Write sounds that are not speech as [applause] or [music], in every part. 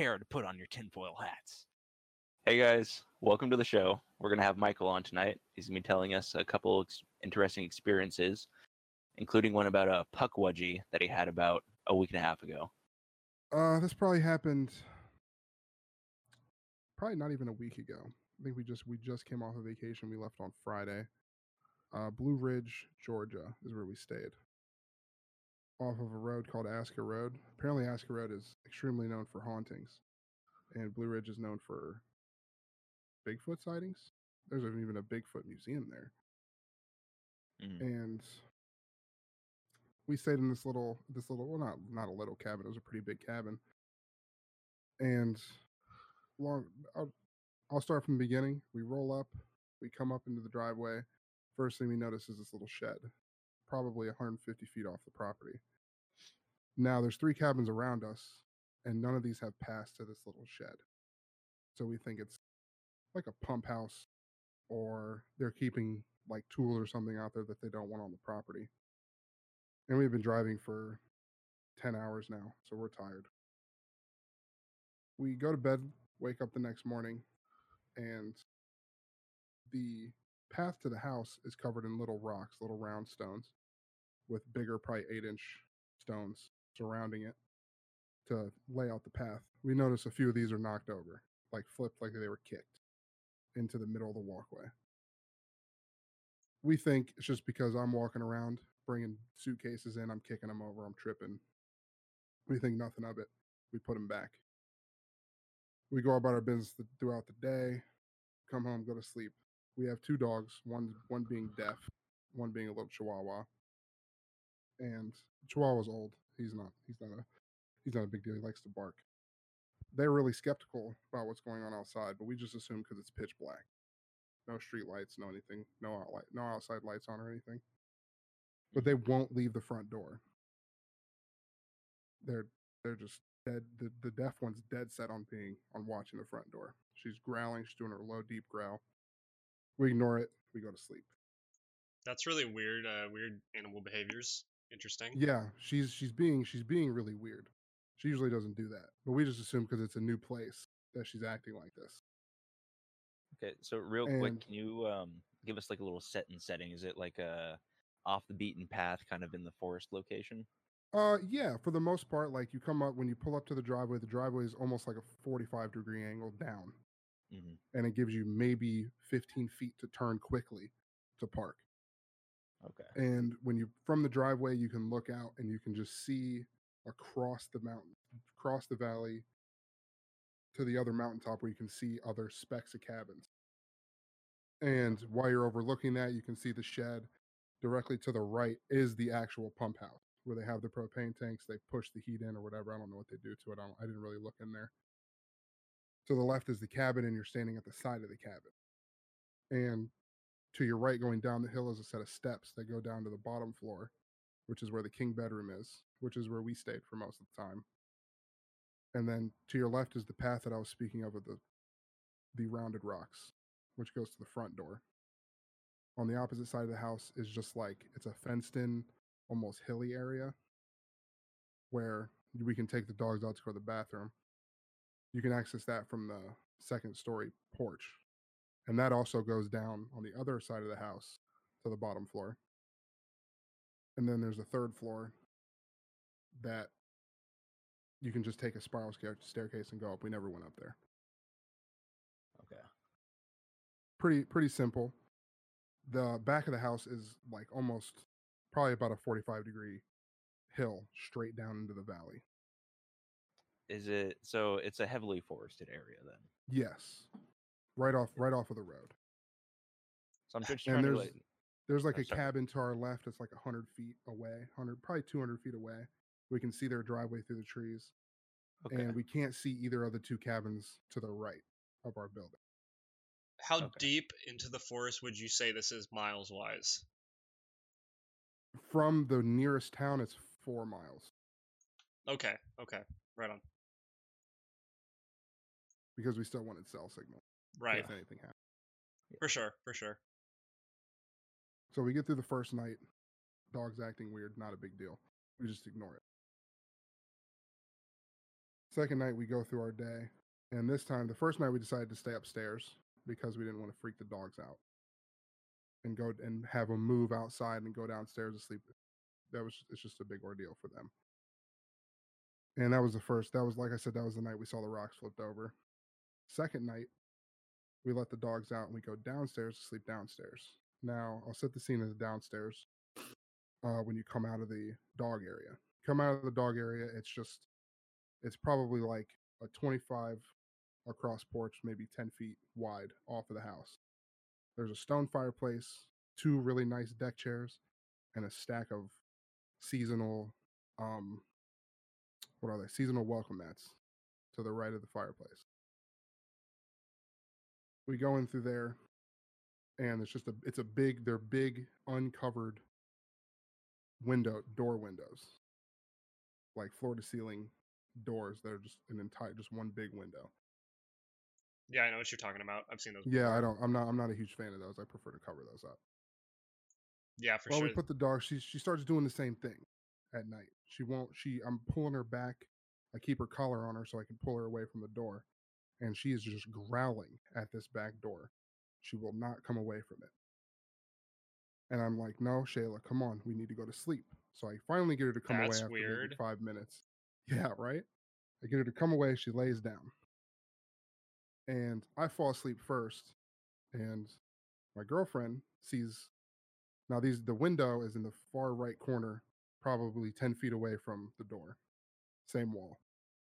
prepare to put on your tinfoil hats. Hey guys, welcome to the show. We're gonna have Michael on tonight. He's gonna be telling us a couple ex- interesting experiences, including one about a Pukwudgie that he had about a week and a half ago. Uh, this probably happened. Probably not even a week ago. I think we just we just came off of vacation. We left on Friday. Uh, Blue Ridge, Georgia, is where we stayed. Off of a road called Asker Road. Apparently, Asker Road is extremely known for hauntings, and Blue Ridge is known for Bigfoot sightings. There's even a Bigfoot museum there. Mhm. And we stayed in this little, this little, well, not not a little cabin. It was a pretty big cabin. And long, I'll, I'll start from the beginning. We roll up, we come up into the driveway. First thing we notice is this little shed, probably 150 feet off the property. Now there's three cabins around us, and none of these have passed to this little shed. So we think it's like a pump house, or they're keeping like tools or something out there that they don't want on the property. And we've been driving for 10 hours now, so we're tired. We go to bed, wake up the next morning, and the path to the house is covered in little rocks, little round stones, with bigger, probably eight inch stones surrounding it to lay out the path. We notice a few of these are knocked over, like flipped, like they were kicked into the middle of the walkway. We think it's just because I'm walking around bringing suitcases in, I'm kicking them over, I'm tripping. We think nothing of it. We put them back. We go about our business throughout the day, come home, go to sleep. We have two dogs, one one being deaf, one being a little chihuahua. And Chihuahua's old. He's not he's not a he's not a big deal. He likes to bark. They're really skeptical about what's going on outside, but we just assume because it's pitch black. No street lights, no anything, no outlight, no outside lights on or anything. But they won't leave the front door. They're they're just dead. The, the deaf one's dead set on being on watching the front door. She's growling. She's doing her low, deep growl. We ignore it. We go to sleep. That's really weird. Uh, weird animal behaviors. Interesting. Yeah, she's she's being she's being really weird. She usually doesn't do that, but we just assume because it's a new place that she's acting like this. Okay, so real quick, can you um, give us like a little set and setting? Is it like a off the beaten path, kind of in the forest location? Uh, yeah, for the most part, like you come up when you pull up to the driveway, the driveway is almost like a forty-five degree angle down, hmm and it gives you maybe fifteen feet to turn quickly to park. Okay. and when you from the driveway you can look out and you can just see across the mountain across the valley to the other mountaintop where you can see other specks of cabins. And while you're overlooking that you can see the shed directly to the right is the actual pump house where they have the propane tanks. They push the heat in or whatever. I don't know what they do to it. I, I didn't really look in there. To the left is the cabin and you're standing at the side of the cabin. And to your right going down the hill is a set of steps that go down to the bottom floor which is where the king bedroom is which is where we stayed for most of the time. And then to your left is the path that i was speaking of with the the rounded rocks which goes to the front door. On the opposite side of the house is just like it's a fenced in almost hilly area where we can take the dogs out to go to the bathroom. You can access that from the second story porch and that also goes down on the other side of the house to the bottom floor. And then there's a third floor that you can just take a spiral staircase and go up. We never went up there. Okay. Pretty pretty simple. The back of the house is like almost probably about a 45 degree hill straight down into the valley. Is it so? It's a heavily forested area then. Yes. Right off right off of the road. So I'm just And trying to there's- like. There's like a sorry. cabin to our left. It's like 100 feet away, 100, probably 200 feet away. We can see their driveway through the trees. Okay. And we can't see either of the two cabins to the right of our building. How Okay. deep into the forest would you say this is miles wise? From the nearest town, it's four miles Okay. Okay. Right on. because we still wanted cell signal Right. If anything happens. For sure. For sure. So we get through the first night. Dogs acting weird, not a big deal. We just ignore it. Second night we go through our day, and this time the first night we decided to stay upstairs because we didn't want to freak the dogs out and go and have them move outside and go downstairs to sleep. That was it's just a big ordeal for them. And that was the first. That was like I said. That was the night we saw the rocks flipped over. Second night, we let the dogs out and we go downstairs to sleep downstairs. Now I'll set the scene the downstairs. Uh, when you come out of the dog area, come out of the dog area, it's just it's probably like a 25 across porch, maybe 10 feet wide off of the house. There's a stone fireplace, two really nice deck chairs, and a stack of seasonal um what are they? Seasonal welcome mats to the right of the fireplace. We go in through there and it's just a it's a big they're big uncovered window door windows. Like floor to ceiling doors that are just an entire just one big window. Yeah, I know what you're talking about. I've seen those. Yeah. I don't I'm not I'm not a huge fan of those. I prefer to cover those up. Yeah, for sure. well, sure. we put the dog. She she starts doing the same thing at night. She won't. She I'm pulling her back. I keep her collar on her so I can pull her away from the door, and she is just growling at this back door. She will not come away from it. And I'm like, no, Shayla, come on, we need to go to sleep. So I finally get her to come That's away after weird. five minutes. [laughs] Yeah, right. I get her to come away. She lays down, and I fall asleep first. And my girlfriend sees now these the window is in the far right corner, probably 10 feet away from the door. Same wall.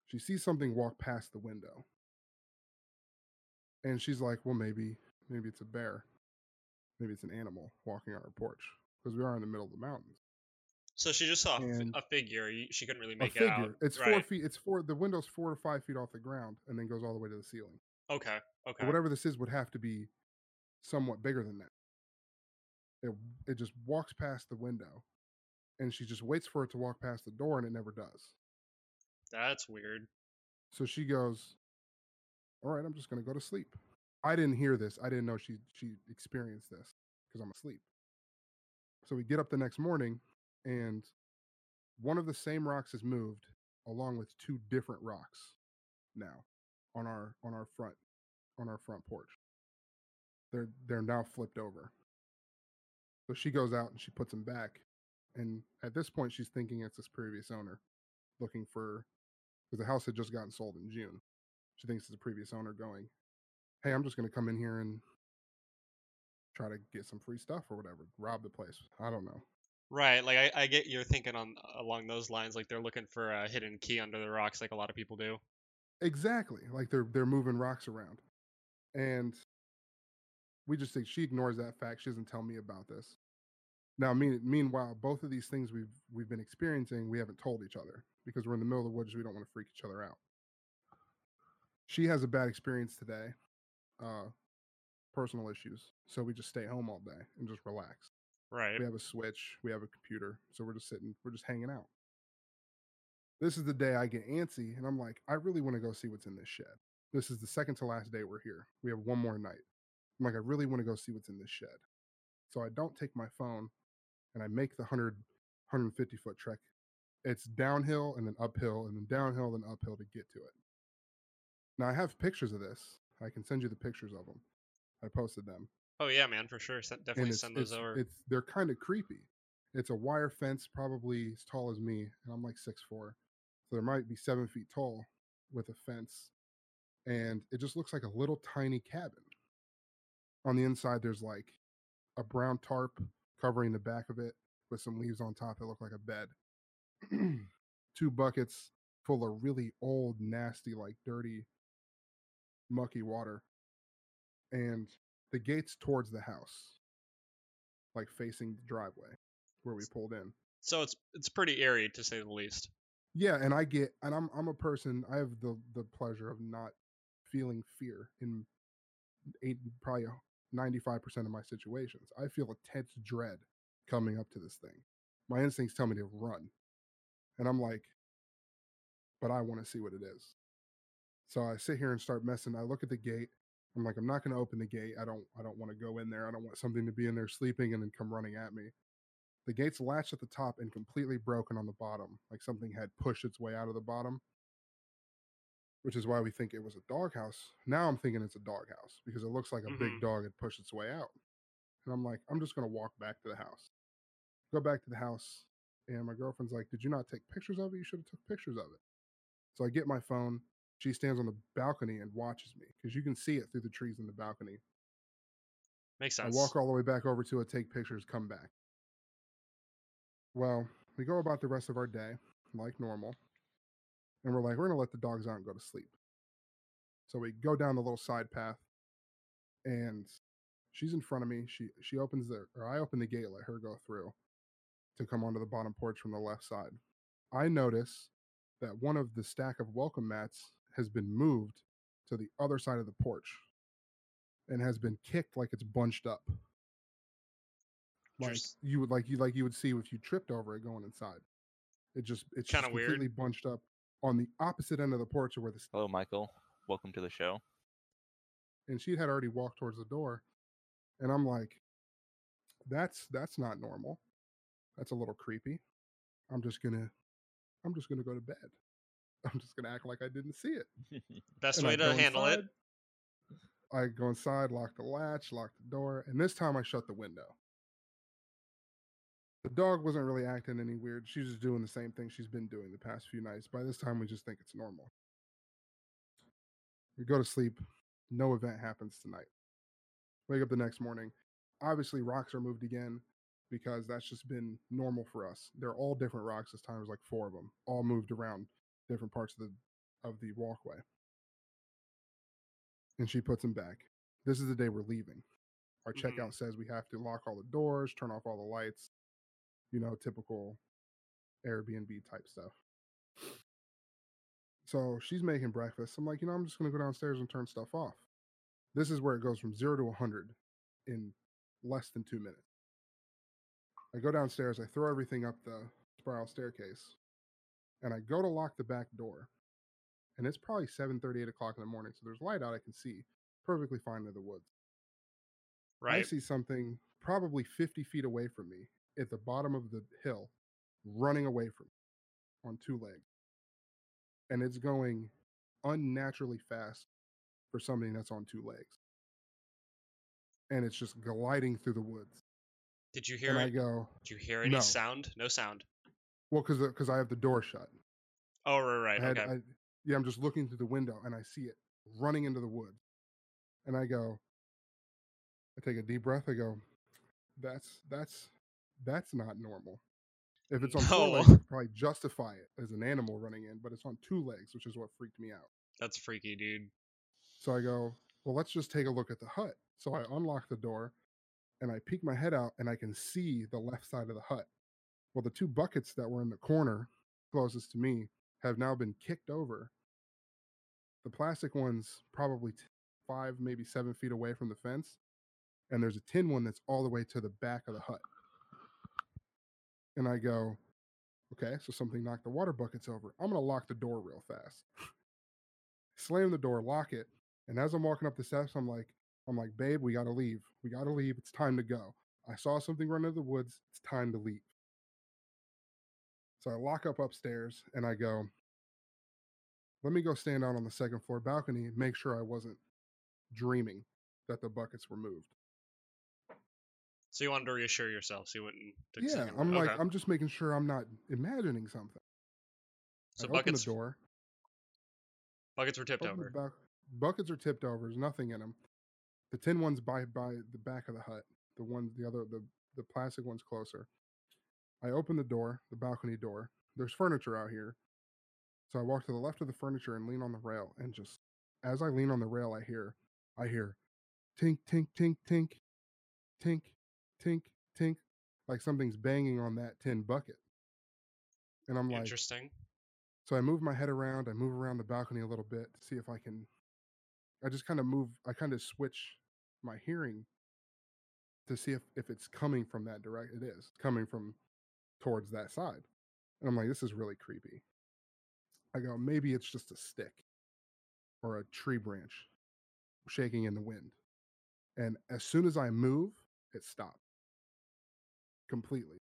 She sees something walk past the window. And she's like, well, maybe, maybe it's a bear. Maybe it's an animal walking on our porch. Because we are in the middle of the mountains. So she just saw a and- a figure. She couldn't really A make it figure. out. It's four right. feet. It's four. The window's four to five feet off the ground, and then goes all the way to the ceiling. Okay. Okay. But whatever this is would have to be somewhat bigger than that. It it just walks past the window, and she just waits for it to walk past the door, and it never does. That's weird. So she goes, "All right, I'm just gonna go to sleep." I didn't hear this. I didn't know she she experienced this because I'm asleep. So we get up the next morning, and one of the same rocks is moved, along with two different rocks now on our on our front on our front porch. They're they're now flipped over. So she goes out and she puts them back, and at this point she's thinking it's this previous owner looking for because the house had just gotten sold in June. She thinks it's the previous owner going, "Hey, I'm just going to come in here and try to get some free stuff or whatever, rob the place." I don't know. Right. Like I, I get you're thinking on uh, along those lines. Like they're looking for a hidden key under the rocks, like a lot of people do. Exactly, like they're they're moving rocks around, and we just think she ignores that fact. She doesn't tell me about this. Now, mean, meanwhile, both of these things we've we've been experiencing, we haven't told each other because we're in the middle of the woods. We don't want to freak each other out. She has a bad experience today, uh, personal issues, so we just stay home all day and just relax. Right. We have a switch, we have a computer, so we're just sitting, we're just hanging out. This is the day I get antsy, and I'm like, I really want to go see what's in this shed. This is the second to last day we're here. We have one more night. I'm like, I really want to go see what's in this shed. So I don't take my phone and I make the 100, 150 foot trek. It's downhill and then uphill and then downhill and uphill to get to it. Now I have pictures of this. I can send you the pictures of them. I posted them Oh yeah, man, for sure. Send, definitely it's, send those it's, over. It's they're kind of creepy. It's a wire fence, probably as tall as me, and I'm like six four, so there might be seven feet tall with a fence, and it just looks like a little tiny cabin. On the inside, there's like a brown tarp covering the back of it with some leaves on top that look like a bed. [clears throat] Two buckets full of really old, nasty, like dirty, mucky water, and the gates towards the house, like facing the driveway where we pulled in. so it's it's pretty eerie to say the least. Yeah, and I get, and I'm I'm a person. I have the the pleasure of not feeling fear in eight, probably ninety five percent of my situations. I feel a tense dread coming up to this thing. My instincts tell me to run, and I'm like, but I want to see what it is. So I sit here and start messing. I look at the gate. I'm like, I'm not going to open the gate. I don't. I don't want to go in there. I don't want something to be in there sleeping and then come running at me. The gate's latched at the top and completely broken on the bottom, like something had pushed its way out of the bottom. which is why we think it was a doghouse. Now I'm thinking it's a doghouse because it looks like a big Mhm. dog had pushed its way out. And I'm like, I'm just gonna walk back to the house. Go back to the house, and my girlfriend's like, "Did you not take pictures of it? You should have took pictures of it." So I get my phone. She stands on the balcony and watches me because you can see it through the trees in the balcony. Makes sense. I walk all the way back over to it, take pictures, come back. Well, we go about the rest of our day like normal. And we're like, we're going to let the dogs out and go to sleep. So we go down the little side path and she's in front of me. She she opens the or I open the gate, let her go through to come onto the bottom porch from the left side. I notice that one of the stack of welcome mats has been moved to the other side of the porch and has been kicked like it's bunched up. Like Interest- you would like you like you would see if you tripped over it going inside. It just it's just Kinda weird. completely bunched up on the opposite end of the porch of where the Hello, Michael. Welcome to the show. and she had already walked towards the door and i'm like that's that's not normal that's a little creepy i'm just gonna i'm just gonna go to bed i'm just gonna act like i didn't see it. [laughs] Best And I way to go handle it. i go inside lock the latch lock the door and this time i shut the window. The dog wasn't really acting any weird she's just doing the same thing she's been doing the past few nights by this time we just think it's normal. We go to sleep no event happens tonight. Wake up the next morning obviously rocks are moved again because that's just been normal for us. They're all different rocks this time there's like four of them all moved around different parts of the of the walkway. And she puts them back. This is the day we're leaving. Our Mhm. checkout says we have to lock all the doors turn off all the lights you know typical airbnb type stuff. So she's making breakfast. I'm like you know i'm just going to go downstairs and turn stuff off. This is where it goes from zero to 100 in less than two minutes. I go downstairs, I throw everything up the spiral staircase, and I go to lock the back door. And it's probably 7 8 o'clock in the morning, so there's light out I can see perfectly fine in the woods. I see something probably 50 feet away from me at the bottom of the hill running away from me on two legs. And it's going unnaturally fast for something that's on two legs. And it's just gliding through the woods. Did you hear And I go, Did you hear any no. sound? No sound. Well, because because uh, I have the door shut. Oh, right, right. Had, okay. I, yeah, I'm just looking through the window and I see it running into the woods. And I go, I take a deep breath. I go, that's that's that's not normal. If it's [laughs] on four legs, I could probably justify it as an animal running in, but it's on two legs, which is what freaked me out. That's freaky, dude. So I go, well, let's just take a look at the hut. So I unlock the door and I peek my head out and I can see the left side of the hut. Well, the two buckets that were in the corner closest to me have now been kicked over. The plastic one's probably five, maybe seven feet away from the fence. And there's a tin one that's all the way to the back of the hut. And I go, okay, so something knocked the water buckets over. I'm going to lock the door real fast. Slam the door, lock it. And as I'm walking up the steps, I'm like, I'm like, babe, we got to leave. We got to leave. It's time to go. I saw something run into the woods. It's time to leave. So I lock up upstairs and I go, let me go stand out on the second floor balcony and make sure I wasn't dreaming that the buckets were moved. So you wanted to reassure yourself, so you wouldn't. Yeah, I'm like, Okay. I'm just making sure I'm not imagining something. So I open buckets, the door. buckets were tipped over. buckets are tipped over. There's nothing in them. The tin one's by by the back of the hut. The one, the other, the the plastic one's closer. I open the door, the balcony door. There's furniture out here, so I walk to the left of the furniture and lean on the rail. And just as I lean on the rail, I hear, I hear, tink tink tink tink, tink tink tink, like something's banging on that tin bucket. And I'm like, Interesting. so I move my head around. I move around the balcony a little bit to see if I can. I just kind of move. I kind of switch my hearing to see if if it's coming from that direct. It is coming from towards that side, and I'm like, this is really creepy. I go, maybe it's just a stick or a tree branch shaking in the wind, and as soon as I move, it stopped completely.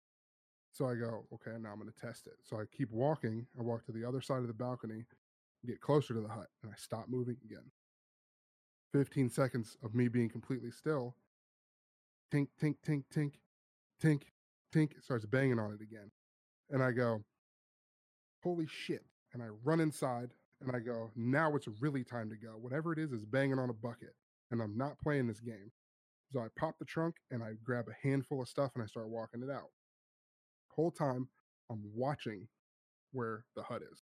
So I go, okay, now I'm going to test it. So I keep walking. I walk to the other side of the balcony get closer to the hut, and I stop moving again. 15 seconds of me being completely still. Tink, tink, tink, tink, tink, tink. It starts banging on it again. And I go, holy shit. And I run inside and I go, now it's really time to go. Whatever it is is banging on a bucket. And I'm not playing this game. So I pop the trunk and I grab a handful of stuff and I start walking it out. Whole time I'm watching where the hut is.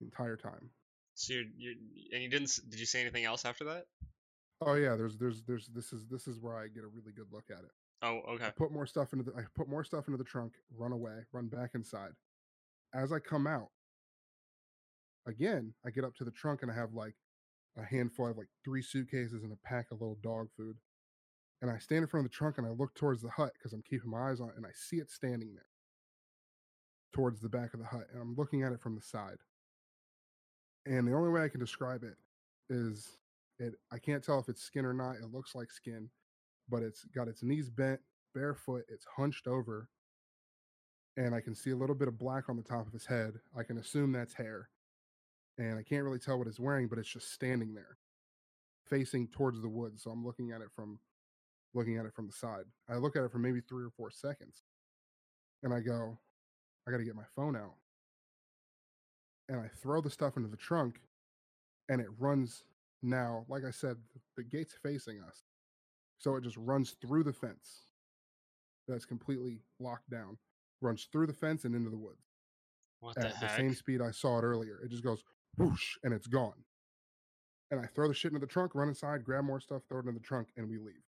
The entire time. So you're, you're and you didn't did you say anything else after that? Oh yeah, there's there's there's this is this is where I get a really good look at it. Oh, okay. I put more stuff into the I put more stuff into the trunk, run away, run back inside. As I come out, again, I get up to the trunk and I have like a handful of like three suitcases and a pack of little dog food. And I stand in front of the trunk and I look towards the hut because I'm keeping my eyes on it and I see it standing there towards the back of the hut. And I'm looking at it from the side. And the only way I can describe it is it I can't tell if it's skin or not. It looks like skin, but it's got its knees bent, barefoot, it's hunched over, and I can see a little bit of black on the top of his head. I can assume that's hair. And I can't really tell what it's wearing, but it's just standing there, facing towards the woods. So I'm looking at it from looking at it from the side. I look at it for maybe three or four seconds. And I go, I gotta get my phone out. And I throw the stuff into the trunk and it runs now, like I said, the gate's facing us. So it just runs through the fence that's completely locked down, runs through the fence and into the woods What at the heck? same speed I saw it earlier. It just goes whoosh and it's gone. And I throw the shit into the trunk, run inside, grab more stuff, throw it in the trunk, and we leave.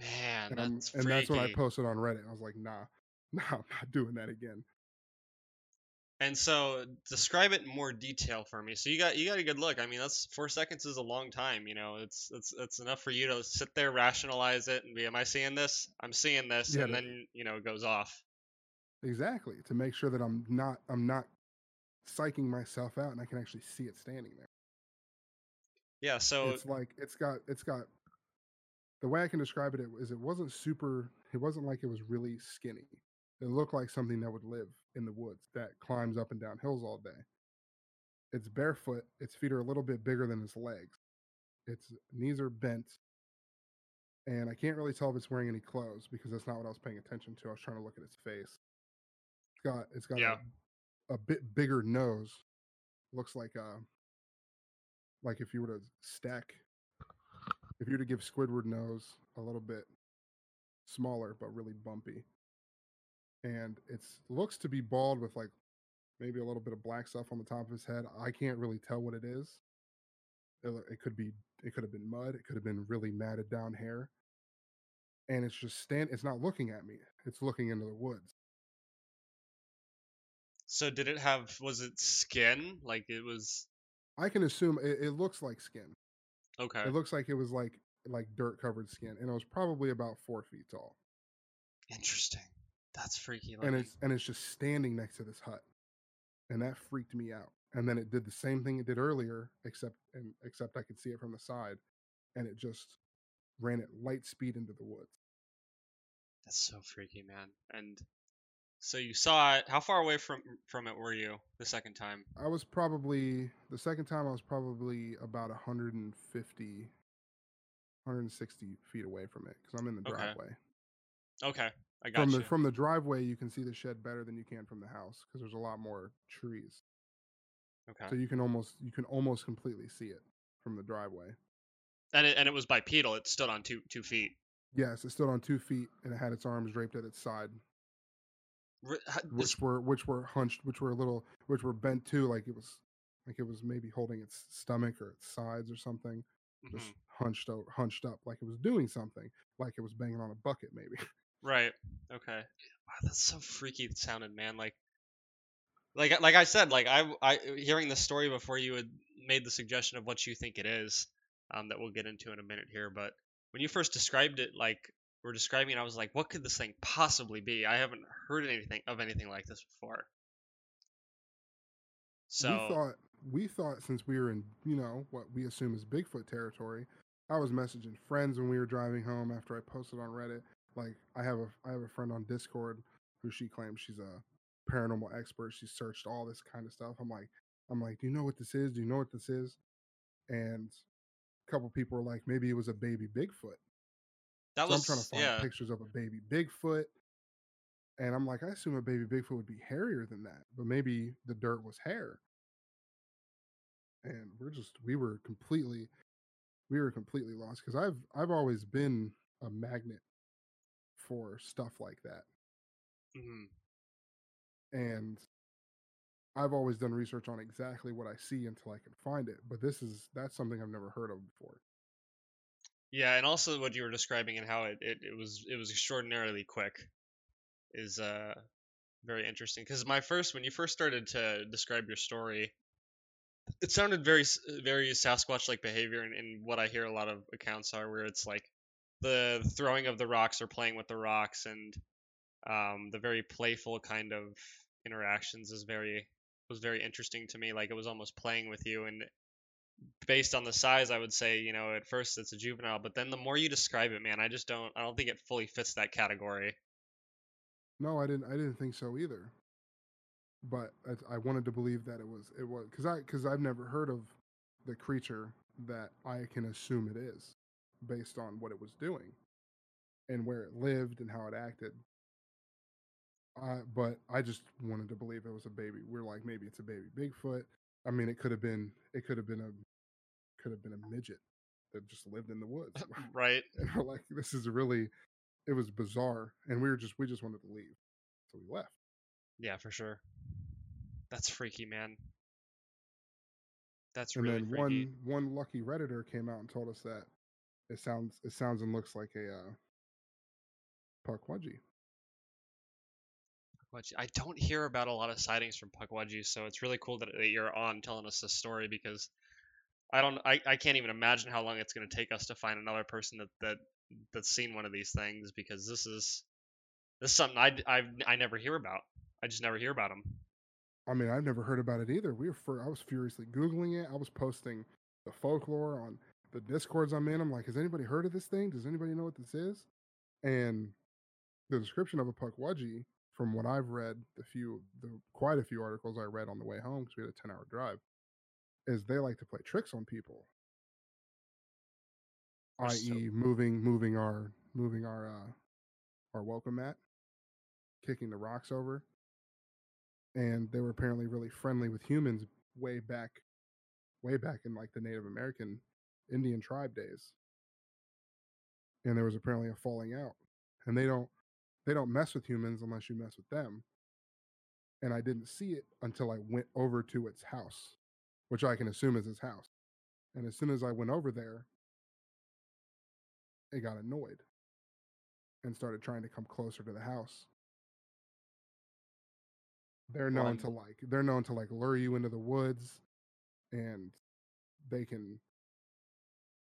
Man, And, that's and that's when I posted on Reddit. I was like, nah, [laughs] nah, I'm not doing that again. And so describe it in more detail for me. So you got you got a good look. I mean, that's four seconds is a long time. You know, it's it's it's enough for you to sit there, rationalize it, and be, am I seeing this? I'm seeing this, Yeah, and that- then you know it goes off. Exactly. To make sure that I'm not I'm not psyching myself out and I can actually see it standing there. Yeah. So it's like it's got it's got the way I can describe it is it wasn't super it wasn't like it was really skinny. It looked like something that would live in the woods that climbs up and down hills all day. It's barefoot, its feet are a little bit bigger than its legs. Its knees are bent. And I can't really tell if it's wearing any clothes because that's not what I was paying attention to. I was trying to look at its face. It's got it's got Yeah. a, a bit bigger nose. Looks like a like if you were to stack if you were to give Squidward nose a little bit smaller but really bumpy. And it looks to be bald with like maybe a little bit of black stuff on the top of his head. I can't really tell what it is. It, it could be it could have been mud, it could have been really matted down hair. And it's just stand it's not looking at me. It's looking into the woods. so did it have was it skin? Like it was I can assume it, it looks like skin. okay. It looks like it was like like dirt covered skin, and it was probably about four feet tall. Interesting. That's freaky. and it's and it's just standing next to this hut and that freaked me out and then it did the same thing it did earlier except and except i could see it from the side and it just ran at light speed into the woods That's so freaky, man. And so you saw it. How far away from from it were you the second time? i was probably the second time i was probably about 150 160 feet away from it because i'm in the Okay. driveway Okay, I got from you. the from the driveway you can see the shed better than you can from the house because there's a lot more trees okay. so you can almost you can almost completely see it from the driveway And it, and it was bipedal. It stood on two two feet. Yes, it stood on two feet and it had its arms draped at its side, ha- this- which were which were hunched, which were a little, which were bent too, like it was, like it was maybe holding its stomach or its sides or something, just mhm, hunched out, hunched up, like it was doing something, like it was banging on a bucket, maybe. Right. Okay. Wow, that's so freaky sounding, man. Like, like, like I said, like I, I, hearing the story before you had made the suggestion of what you think it is, um, that we'll get into in a minute here. But when you first described it, like we're describing it, I was like, what could this thing possibly be? I haven't heard anything of anything like this before. So, we thought we thought since we were in, you know, what we assume is Bigfoot territory. I was messaging friends when we were driving home after I posted on Reddit. Like I have a I have a friend on Discord who she claims she's a paranormal expert. She searched all this kind of stuff. I'm like, I'm like, "Do you know what this is? Do you know what this is?" And a couple people were like, "Maybe it was a baby Bigfoot." That so was I'm trying to find yeah. pictures of a baby Bigfoot. And I'm like, I assume a baby Bigfoot would be hairier than that, but maybe the dirt was hair. And we're just we were completely we were completely lost because I've I've always been a magnet for stuff like that. mhm. And I've always done research on exactly what I see until I can find it. But this is that's something I've never heard of before. Yeah, and also what you were describing and how it, it, it was it was extraordinarily quick is uh very interesting because my first when you first started to describe your story it sounded very very Sasquatch like behavior and, and what I hear a lot of accounts are where it's like the throwing of the rocks or playing with the rocks and um, the very playful kind of interactions is very was very interesting to me like it was almost playing with you and based on the size I would say you know at first it's a juvenile but then the more you describe it man I just don't I don't think it fully fits that category No, I didn't. I didn't think so either. But I, I wanted to believe that it was. It was because I because I've never heard of the creature that I can assume it is, based on what it was doing, and where it lived and how it acted. Uh, but I just wanted to believe it was a baby. We're like maybe it's a baby Bigfoot. I mean, it could have been. It could have been a. Could have been a midget that just lived in the woods. [laughs] [laughs] right and we're like, this is really. It was bizarre, and we were just we just wanted to leave, so we left. Yeah, for sure. That's freaky, man. That's and really then freaky. one one lucky redditor came out and told us that it sounds it sounds and looks like a uh Pukwudgie. I don't hear about a lot of sightings from Pukwudgie, so it's really cool that, that you're on telling us this story because I don't I, I can't even imagine how long it's going to take us to find another person that that that's seen one of these things because this is this is something I I I never hear about. I just never hear about them. I mean, I've never heard about it either. We were I was furiously googling it. I was posting the folklore on the discords I'm in. I'm like, has anybody heard of this thing? Does anybody know what this is? And the description of a Pukwudgie, from what I've read, the few the quite a few articles I read on the way home because we had a ten hour drive, is they like to play tricks on people. I.e., so- moving moving our moving our uh, our welcome mat, kicking the rocks over, and they were apparently really friendly with humans way back, way back in like the Native American Indian tribe days. And there was apparently a falling out, and they don't they don't mess with humans unless you mess with them. And I didn't see it until I went over to its house, which I can assume is its house. And as soon as I went over there, it got annoyed and started trying to come closer to the house. They're known to like they're known to like lure you into the woods and they can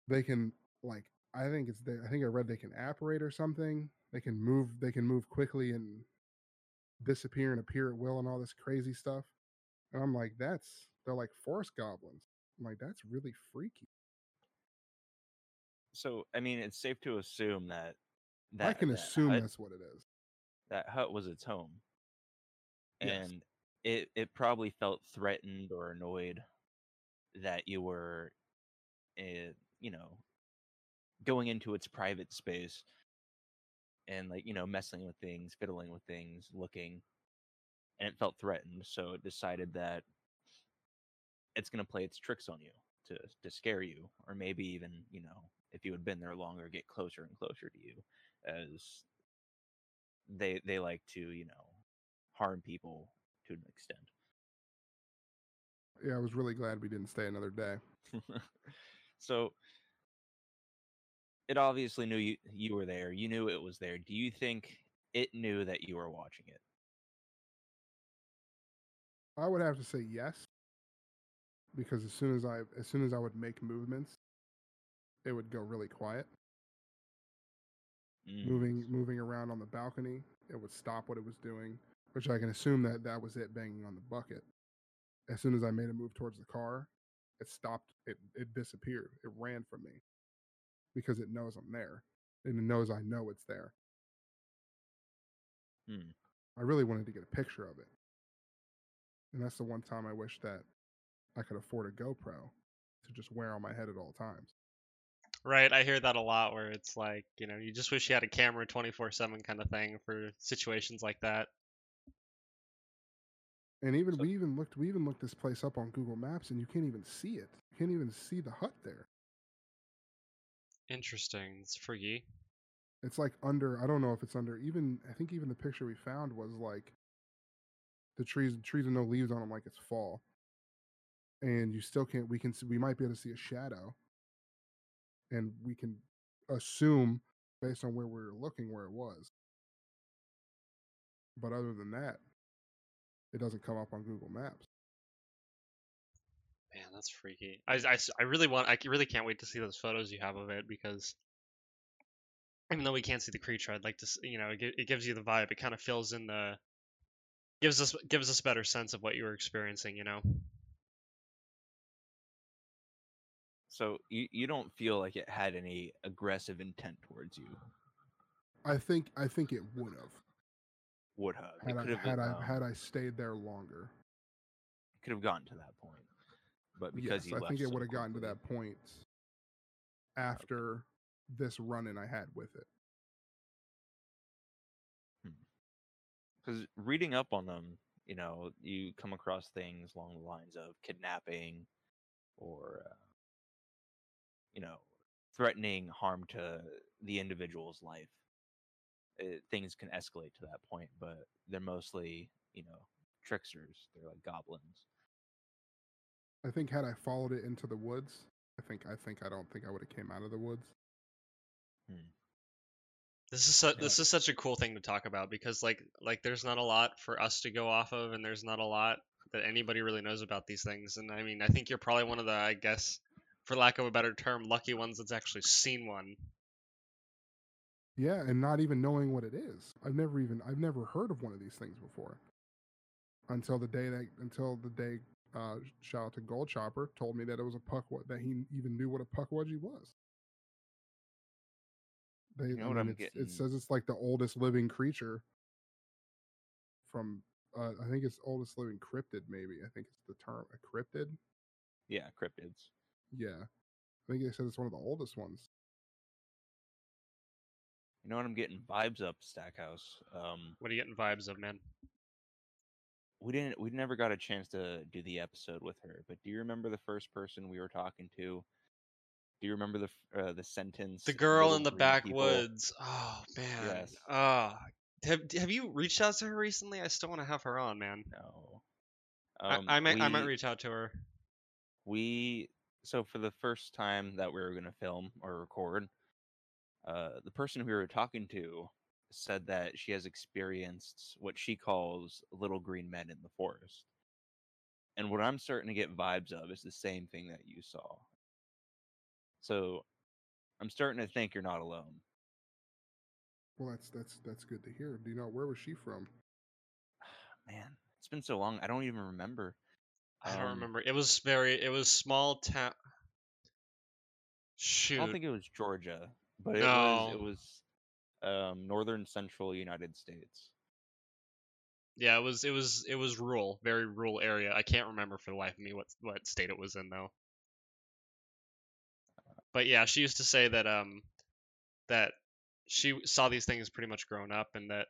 they can like I think it's they, I think I read they can apparate or something. They can move they can move quickly and disappear and appear at will and all this crazy stuff. And I'm like, that's they're like forest goblins. I'm like, that's really freaky. So I mean, it's safe to assume that that I can that assume hut, that's what it is. that hut was its home, Yes. and it it probably felt threatened or annoyed that you were, uh, you know, going into its private space and like you know messing with things, fiddling with things, looking, and it felt threatened, so it decided that it's going to play its tricks on you to to scare you, or maybe even you know if you had been there longer, get closer and closer to you, as they they like to you know harm people to an extent. Yeah, I was really glad we didn't stay another day. [laughs] [laughs] so it obviously knew you you were there. You knew it was there. Do you think it knew that you were watching it? I would have to say yes, because as soon as I as soon as I would make movements, it would go really quiet. Mm, Moving moving around on the balcony, it would stop what it was doing, which I can assume that that was it banging on the bucket. As soon as I made a move towards the car, it stopped. It it disappeared. It ran from me because it knows I'm there, and it knows I know it's there. Hmm. I really wanted to get a picture of it. And that's the one time I wish that I could afford a GoPro to just wear on my head at all times. Right, I hear that a lot where it's like, you know, you just wish you had a camera 24/7 kind of thing for situations like that. And even So- we even looked we even looked this place up on Google Maps and you can't even see it. You can't even see the hut there. Interesting. It's freaky. It's like under I don't know if it's under even I think even the picture we found was like the trees trees with no leaves on them like it's fall. And you still can't we can see, we might be able to see a shadow. And we can assume based on where we were looking where it was. But other than that, it doesn't come up on Google Maps. Man, that's freaky. I I really want, I really can't wait to see those photos you have of it because even though we can't see the creature, I'd like to, s- you know, it, it gives you the vibe. It kind of fills in the, gives us, gives us a better sense of what you were experiencing, you know? So you, you don't feel like it had any aggressive intent towards you. I think I think it would have Would have. had I had been, I um, had I stayed there longer. could have gotten to that point. But because yes, I think it so would have gotten to that point after this run-in I had with it. because reading up on them, you know, you come across things along the lines of kidnapping or, uh, you know, threatening harm to the individual's life. Uh things can escalate to that point, but they're mostly, you know, tricksters. They're like goblins. I think had I followed it into the woods, I think I think I don't think I would have came out of the woods. This is su- Yeah. this is such a cool thing to talk about because like like there's not a lot for us to go off of and there's not a lot that anybody really knows about these things and I mean I think you're probably one of the I guess for lack of a better term lucky ones that's actually seen one. Yeah, and not even knowing what it is. I've never even I've never heard of one of these things before. Until the day that until the day uh shout out to Gold Chopper told me that it was a puck that he even knew what a Pukwudgie was. They, know I what mean, I'm getting- it says it's like the oldest living creature from uh, I think it's oldest living cryptid maybe. I think it's the term a cryptid. Yeah, cryptids. Yeah. I think they said it's one of the oldest ones. You know what I'm getting vibes up, Stackhouse. Um, What are you getting vibes of, man? we didn't we never got a chance to do the episode with her but do you remember the first person we were talking to do you remember the uh, the sentence The girl in the green people"? backwoods. Oh man. Yes. Ah. have have you reached out to her recently? I still want to have her on, man. no I, um, I might I might reach out to her. we so for the first time that we were going to film or record uh the person we were talking to said that she has experienced what she calls little green men in the forest and what i'm starting to get vibes of is the same thing that you saw so i'm starting to think you're not alone Well, that's that's that's good to hear. Do you know where was she from? [sighs] man it's been so long i don't even remember I don't Um, remember. It was very it was small town. i Shoot. I don't think it was georgia but it was it was um northern central united states Yeah, it was it was it was rural, very rural area. I can't remember for the life of me what what state it was in though. But yeah, she used to say that um that she saw these things pretty much growing up and that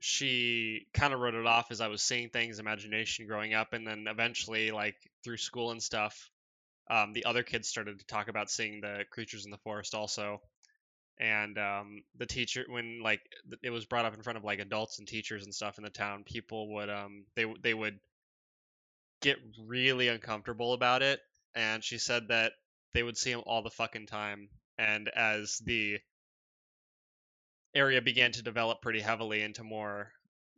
she kind of wrote it off as I was seeing things, imagination growing up, and then eventually, like through school and stuff, um, the other kids started to talk about seeing the creatures in the forest also. And um, the teacher, when like it was brought up in front of like adults and teachers and stuff in the town, people would um they they would get really uncomfortable about it. And she said that they would see him all the fucking time. And as the area began to develop pretty heavily into more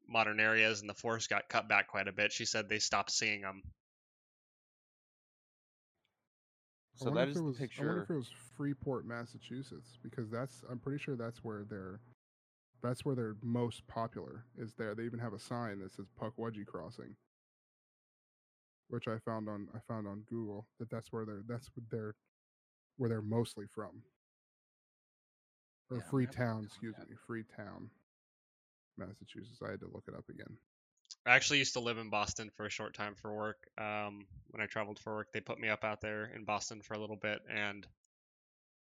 modern areas and the forest got cut back quite a bit, she said they stopped seeing them. So that is the was, I wonder if it was Freeport, Massachusetts, because that's I'm pretty sure that's where they're that's where they're most popular. Is there? They even have a sign that says Pukwudgie Crossing, which I found on I found on Google that that's where they're that's what they're where they're mostly from. Or Yeah, I'm gonna have to Freetown, excuse me, Freetown, Massachusetts. I had to look it up again. I actually used to live in Boston for a short time for work. Um, when I traveled for work, they put me up out there in Boston for a little bit, and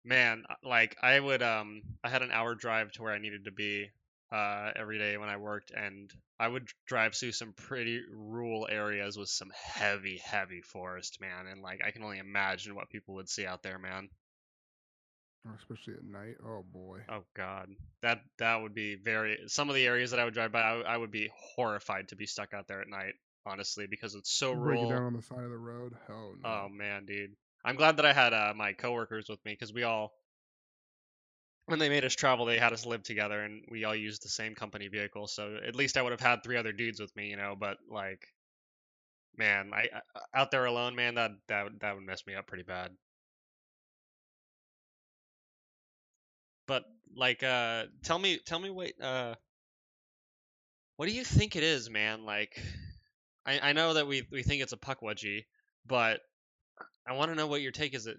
man, uh, like I would, um, I had an hour drive to where I needed to be uh, every day when I worked, and I would drive through some pretty rural areas with some heavy, heavy forest, man. And like I can only imagine what people would see out there, man. Especially at night. Oh boy. Oh God, that that would be very. Some of the areas that I would drive by, I, I would be horrified to be stuck out there at night, honestly, because it's so Break it rural. down on the side of the road. Hell no. Oh man, dude. I'm glad that I had uh, my coworkers with me because we all, when they made us travel, they had us live together and we all used the same company vehicle. So at least I would have had three other dudes with me, you know. But like, man, I I- out there alone, man, that that that would mess me up pretty bad. But like, uh, tell me, tell me what, uh, what do you think it is, man? Like, I I know that we we think it's a pukwudgie, but I want to know what your take is. It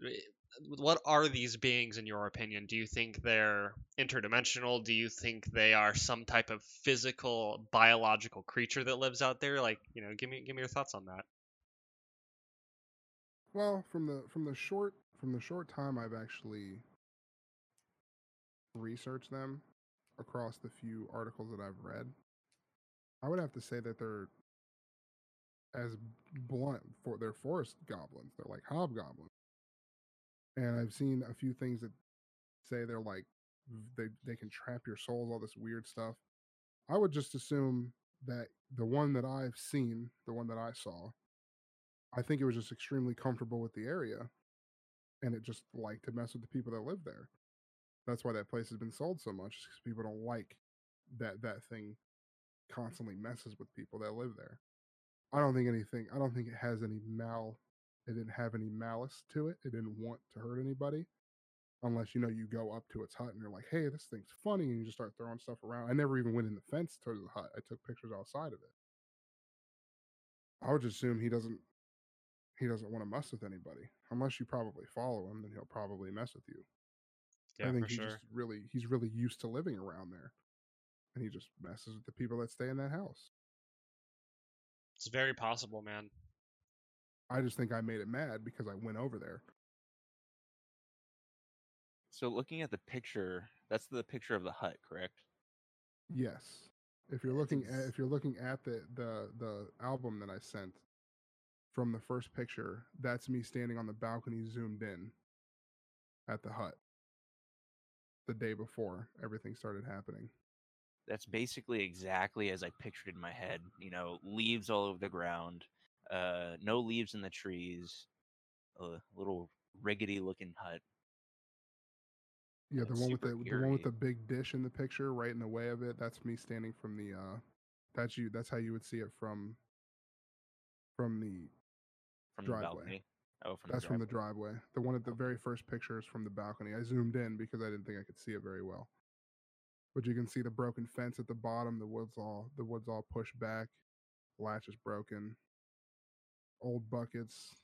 what are these beings in your opinion? Do you think they're interdimensional? Do you think they are some type of physical biological creature that lives out there? Like, you know, give me give me your thoughts on that. Well, from the from the short from the short time I've actually researched them across the few articles that I've read, I would have to say that they're as blunt for they're forest goblins. They're like hobgoblins. And I've seen a few things that say they're like they they can trap your souls, all this weird stuff. I would just assume that the one that I've seen, the one that I saw, I think it was just extremely comfortable with the area, and it just liked to mess with the people that live there. That's why that place has been sold so much, because people don't like that that thing constantly messes with people that live there. I don't think anything. I don't think it has any mal. It didn't have any malice to it. It didn't want to hurt anybody, unless you know you go up to its hut and you're like, "Hey, this thing's funny," and you just start throwing stuff around. I never even went in the fence to the hut. I took pictures outside of it. I would just assume he doesn't he doesn't want to mess with anybody unless you probably follow him then he'll probably mess with you Yeah, i think for he's sure. just really he's really used to living around there and he just messes with the people that stay in that house It's very possible, man. i just think i made it mad because i went over there So looking at the picture, that's the picture of the hut, correct? yes if you're looking at if you're looking at the the the album that i sent from the first picture that's me standing on the balcony zoomed in at the hut the day before everything started happening That's basically exactly as I pictured in my head. You know, leaves all over the ground, uh, no leaves in the trees, a little rickety looking hut. Yeah, the one with the the one with the big dish in the picture, right in the way of it. That's me standing from the. uh That's you. That's how you would see it from. From the. from Driveway. the balcony. Oh, from that's the from the driveway. driveway. The one at the very first picture is from the balcony. I zoomed in because I didn't think I could see it very well. But you can see the broken fence at the bottom. The wood's all the wood's all pushed back. Latch is broken. Old buckets.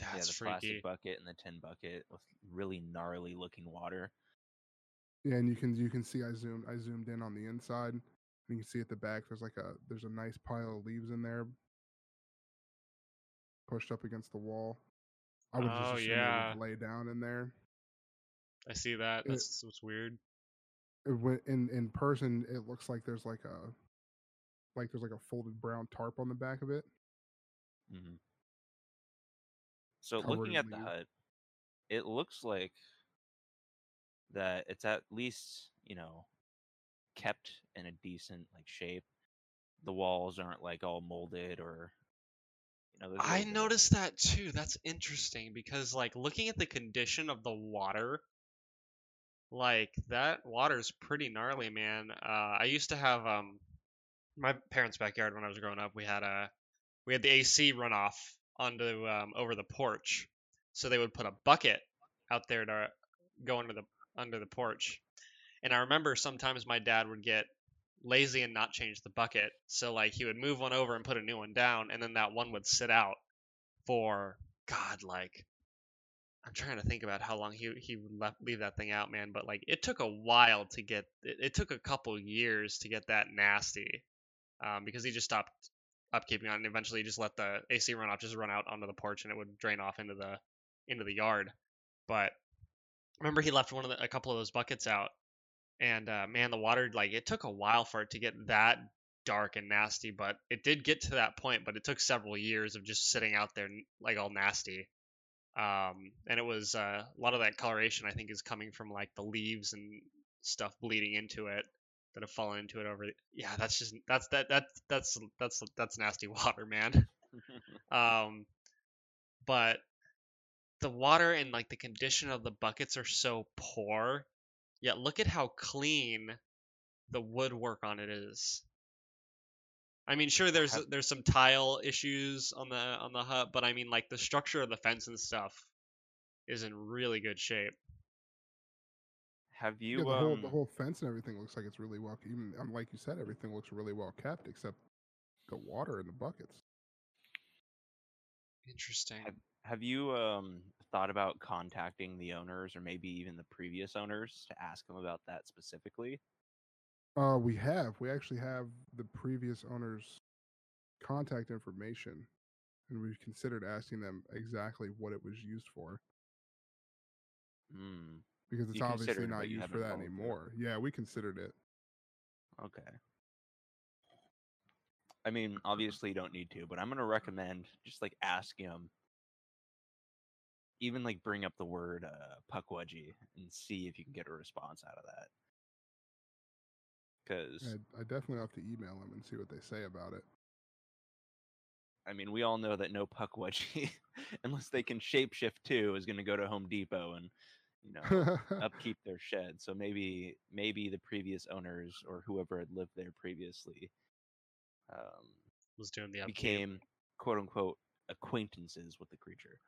yeah, That's the freaky. plastic bucket and the tin bucket with really gnarly looking water. Yeah, and you can you can see I zoomed I zoomed in on the inside. And you can see at the back there's like a there's a nice pile of leaves in there pushed up against the wall. I would Oh, just assume yeah. would lay down in there. I see that. It- That's what's weird. It in in person it looks like there's like a like there's like a folded brown tarp on the back of it. hmm So Covered looking in at the leaves. hut, it looks like that it's at least you know kept in a decent like shape. The walls aren't like all molded or you know. I little bit of- noticed that too. That's interesting because like looking at the condition of the water, like that water's pretty gnarly, man. Uh, I used to have um my parents' backyard when I was growing up. We had a we had the AC run off onto um, over the porch, so they would put a bucket out there to go under the under the porch. And I remember sometimes my dad would get lazy and not change the bucket. So like he would move one over and put a new one down, and then that one would sit out for God, like I'm trying to think about how long he he would left, leave that thing out, man. But like it took a while to get. It, it took a couple years to get that nasty, um, because he just stopped upkeeping on. And eventually, you just let the AC runoff just run out onto the porch, and it would drain off into the into the yard. But remember, he left one of the, a couple of those buckets out, and uh, man, the water like it took a while for it to get that dark and nasty, but it did get to that point. But it took several years of just sitting out there like all nasty. Um, and it was uh, a lot of that coloration I think is coming from like the leaves and stuff bleeding into it that have fallen into it over. Yeah, that's just that's that that that's that's that's nasty [laughs] water, man. [laughs] um, but the water and like the condition of the buckets are so poor. Yet look at how clean the woodwork on it is. I mean, sure, there's Have- there's some tile issues on the on the hut, but I mean, like the structure of the fence and stuff is in really good shape. Have you yeah, the whole the um, whole fence and everything looks like it's really well. Even um, like you said, everything looks really well kept except the water in the buckets. Interesting. have you um thought about contacting the owners or maybe even the previous owners to ask them about that specifically? Uh, we have. We actually have the previous owner's contact information, and we've considered asking them exactly what it was used for Hmm. because it's You obviously not used for that anymore. Yeah, we considered it. Okay. I mean, obviously you don't need to, but I'm gonna recommend just like asking them, even like bring up the word uh, pukwudgie and see if you can get a response out of that. Because I, I definitely have to email them and see what they say about it. I mean, we all know that no pukwudgie, [laughs] unless they can shapeshift too, is gonna go to Home Depot and you know [laughs] upkeep their shed. So maybe maybe the previous owners or whoever had lived there previously um, Was doing the upkeep. became quote unquote acquaintances with the creature.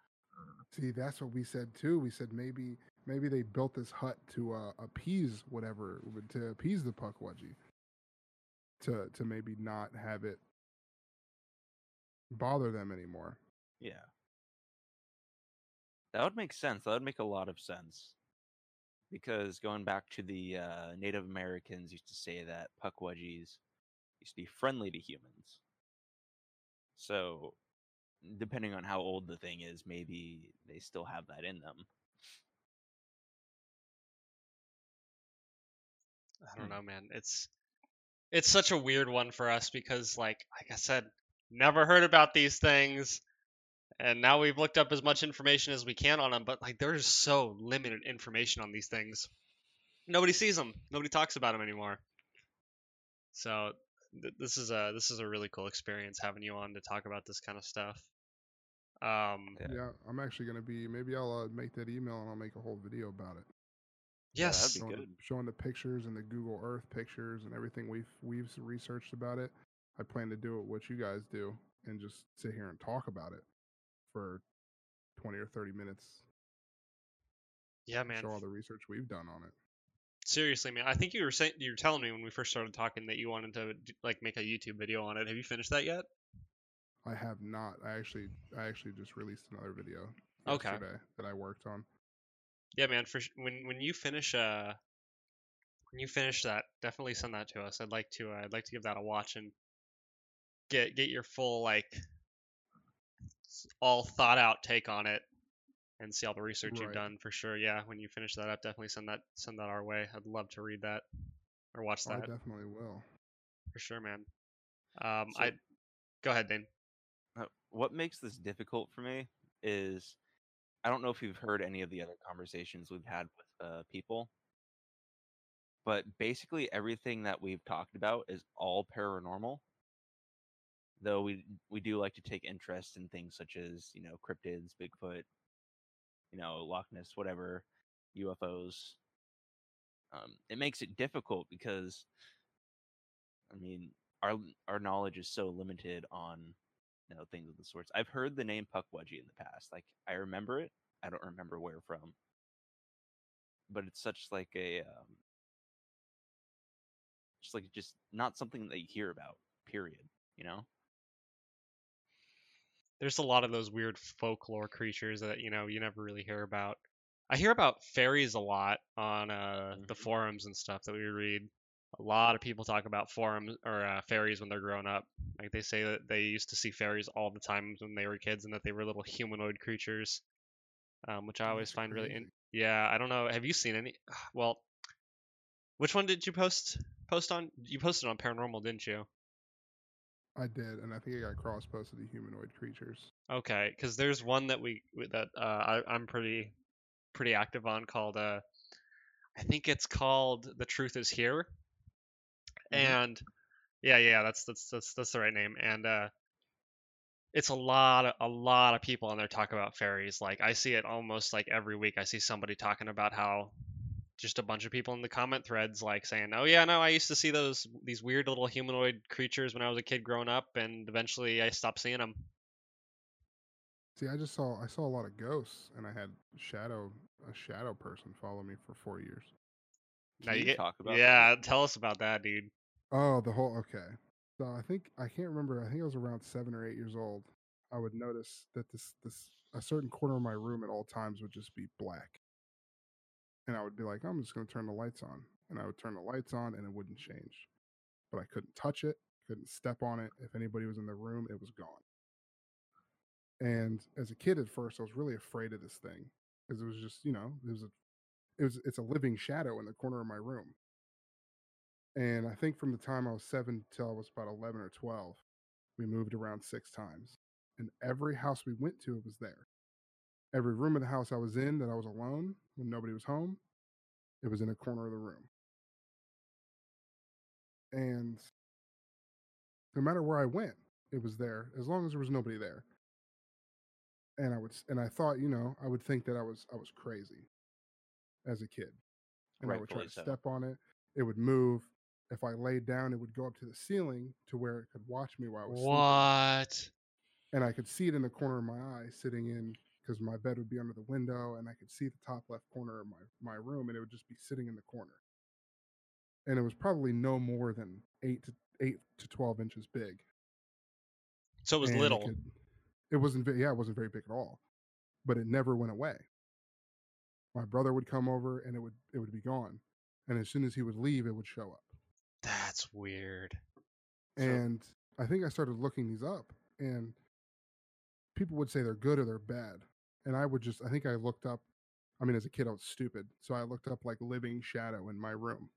See, that's what we said too. We said maybe maybe they built this hut to uh, appease whatever to appease the pukwudgie. To to maybe not have it bother them anymore. Yeah. That would make sense. That would make a lot of sense. Because going back to the uh, Native Americans used to say that pukwudgies used to be friendly to humans. So, depending on how old the thing is, maybe they still have that in them. I don't Hmm. know, man. It's it's such a weird one for us because, like, like I said, never heard about these things, and now we've looked up as much information as we can on them. But like, there's so limited information on these things. Nobody sees them. Nobody talks about them anymore. So th- this is a this is a really cool experience having you on to talk about this kind of stuff. Um, Yeah. Yeah, I'm actually gonna be. Maybe I'll uh, make that email and I'll make a whole video about it. Yes, be showing, the- showing the pictures and the Google Earth pictures and everything we've we've researched about it. I plan to do it what you guys do and just sit here and talk about it for twenty or thirty minutes. yeah, man. Show all the research we've done on it. Seriously, man. I think you were saying you were telling me when we first started talking that you wanted to like make a YouTube video on it. Have you finished that yet? I have not. I actually I actually just released another video Okay. yesterday that I worked on. Yeah, man. For sh- when when you finish uh when you finish that, definitely send that to us. I'd like to uh, I'd like to give that a watch and get get your full like all thought out take on it and see all the research you've done for sure. Yeah, when you finish that up, definitely send that send that our way. I'd love to read that or watch that. I definitely will. for sure, man. Um, So- I go ahead, Dane. Uh, what makes this difficult for me is I don't know if you've heard any of the other conversations we've had with uh, people, but basically everything that we've talked about is all paranormal. Though we we do like to take interest in things such as you know cryptids, Bigfoot, you know Loch Ness, whatever, UFOs. Um, it makes it difficult because, I mean, our our knowledge is so limited on you know things of the sorts. I've heard the name Pukwudgie in the past. Like I remember it. I don't remember where from. But it's such like a um, just like just not something that you hear about. Period. You know. there's a lot of those weird folklore creatures that you know you never really hear about. I hear about fairies a lot on uh, the Mhm. forums and stuff that we read. A lot of people talk about forums or uh, fairies when they're grown up. Like they say that they used to see fairies all the time when they were kids, and that they were little humanoid creatures, um, which I always That's find really. In- yeah, I don't know. Have you seen any? [sighs] Well, which one did you post? Post on? You posted on paranormal, didn't you? I did, and I think I got cross posted to humanoid creatures. Okay, because there's one that we we- that uh, I, I'm pretty pretty active on called uh, I think it's called The Truth Is Here, Mhm. and yeah, yeah, that's that's that's that's the right name, and uh, it's a lot of a lot of people on there talk about fairies. Like I see it almost like every week. I see somebody talking about how just a bunch of people in the comment threads like saying, "Oh yeah, no, I used to see those these weird little humanoid creatures when I was a kid growing up, and eventually I stopped seeing them." See, I just saw I saw a lot of ghosts, and I had shadow a shadow person follow me for four years. Now you get talk about that? yeah. Tell us about that, dude. Oh, the whole okay. So I think I can't remember. I think I was around seven or eight years old. I would notice that this this a certain corner of my room at all times would just be black, and I would be like, I'm just going to turn the lights on, and I would turn the lights on, and it wouldn't change, but I couldn't touch it, couldn't step on it. If anybody was in the room, it was gone. And as a kid, at first, I was really afraid of this thing because it was just, you know, it was a, it was, it's a living shadow in the corner of my room. And I think from the time I was seven till I was about 11 or 12, we moved around six times. And every house we went to, it was there. Every room of the house I was in that I was alone when nobody was home, it was in a corner of the room. And no matter where I went, it was there as long as there was nobody there. And I would and I thought, you know, I would think that I was, I was crazy as a kid, and I would try to so. step on it. It would move. If I laid down, it would go up to the ceiling to where it could watch me while I was sleeping. What? And I could see it in the corner of my eye, sitting in because my bed would be under the window, and I could see the top left corner of my my room, and it would just be sitting in the corner. And it was probably no more than eight to eight to twelve inches big. So it was and little. It, could- it wasn't. Yeah, it wasn't very big at all, but it never went away. My brother would come over, and it would it would be gone. And as soon as he would leave, it would show up. That's weird. So- And I think I started looking these up, and people would say they're good or they're bad. And I would just, I think I looked up, I mean, as a kid, I was stupid. So I looked up like living shadow in my room.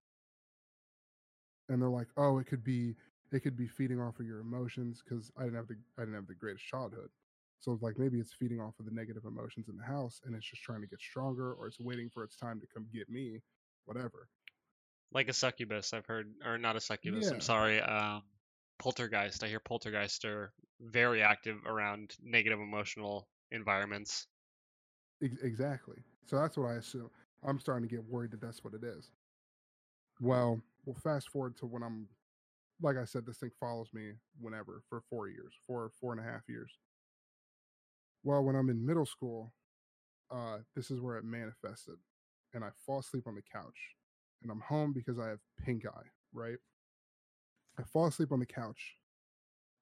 And they're like, oh, it could be, it could be feeding off of your emotions because I didn't have the, I didn't have the greatest childhood. So it's like maybe it's feeding off of the negative emotions in the house and it's just trying to get stronger or it's waiting for its time to come get me, whatever. like a succubus i've heard or not a succubus Yeah. i'm sorry um poltergeist i hear poltergeist are very active around negative emotional environments Ex- exactly. So that's what I assume. I'm starting to get worried that that's what it is. Well, we'll fast forward to when I'm, like I said, this thing follows me whenever for four years, four four and a half years. Well, when I'm in middle school, uh, this is where it manifested, and I fall asleep on the couch, and I'm home because I have pink eye. Right. I fall asleep on the couch,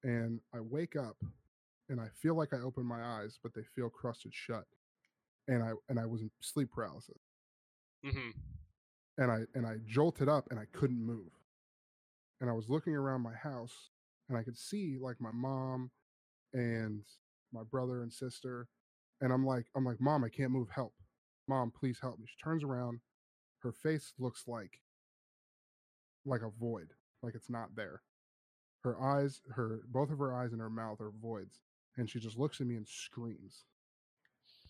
and I wake up, and I feel like I open my eyes, but they feel crusted shut and I and I was in sleep paralysis. hmm And I and I jolted up and I couldn't move. And I was looking around my house and I could see like my mom and my brother and sister. And I'm like, I'm like, Mom, I can't move. Help. Mom, please help me. She turns around. Her face looks like like a void, like it's not there. Her eyes, her both of her eyes and her mouth are voids. And she just looks at me and screams.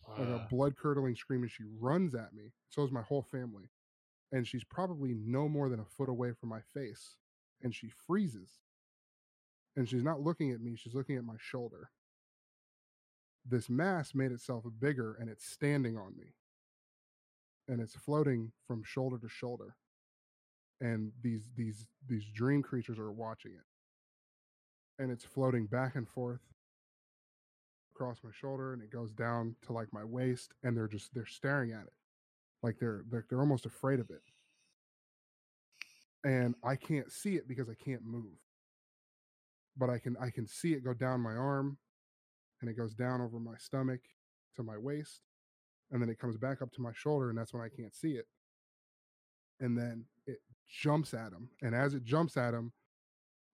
like a blood curdling scream and she runs at me. So is my whole family. And she's probably no more than a foot away from my face. And she freezes. And she's not looking at me, she's looking at my shoulder. This mass made itself bigger and it's standing on me. And it's floating from shoulder to shoulder. And these these these dream creatures are watching it. And it's floating back and forth across my shoulder and it goes down to like my waist and they're just they're staring at it like they're they're, they're almost afraid of it and i can't see it because i can't move but i can i can see it go down my arm and it goes down over my stomach to my waist and then it comes back up to my shoulder and that's when i can't see it and then it jumps at him. And as it jumps at him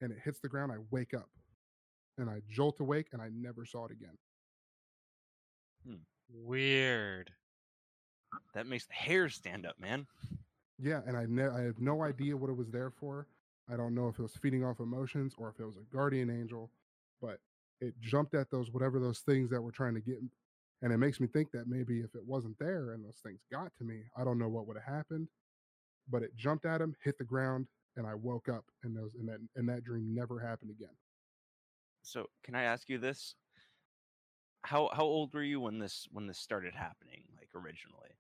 and it hits the ground, I wake up and I jolt awake and I never saw it again. Hmm. Weird. That makes the hair stand up, man. Yeah, and I ne- I have no idea what it was there for. I don't know if it was feeding off emotions or if it was a guardian angel, but it jumped at those whatever those things that were trying to get and it makes me think that maybe if it wasn't there and those things got to me, I don't know what would have happened. But it jumped at him, hit the ground, and I woke up and those and that and that dream never happened again. So, can I ask you this? How how old were you when this when this started happening, like originally?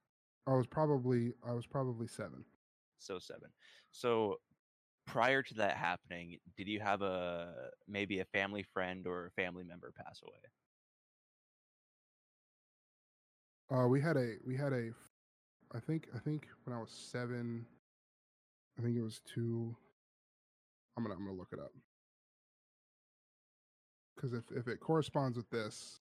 I was probably I was probably seven. So seven. So prior to that happening, did you have a maybe a family friend or a family member pass away? Uh, we had a we had a, I think I think when I was seven, I think it was two. I'm gonna I'm gonna look it up because if if it corresponds with this,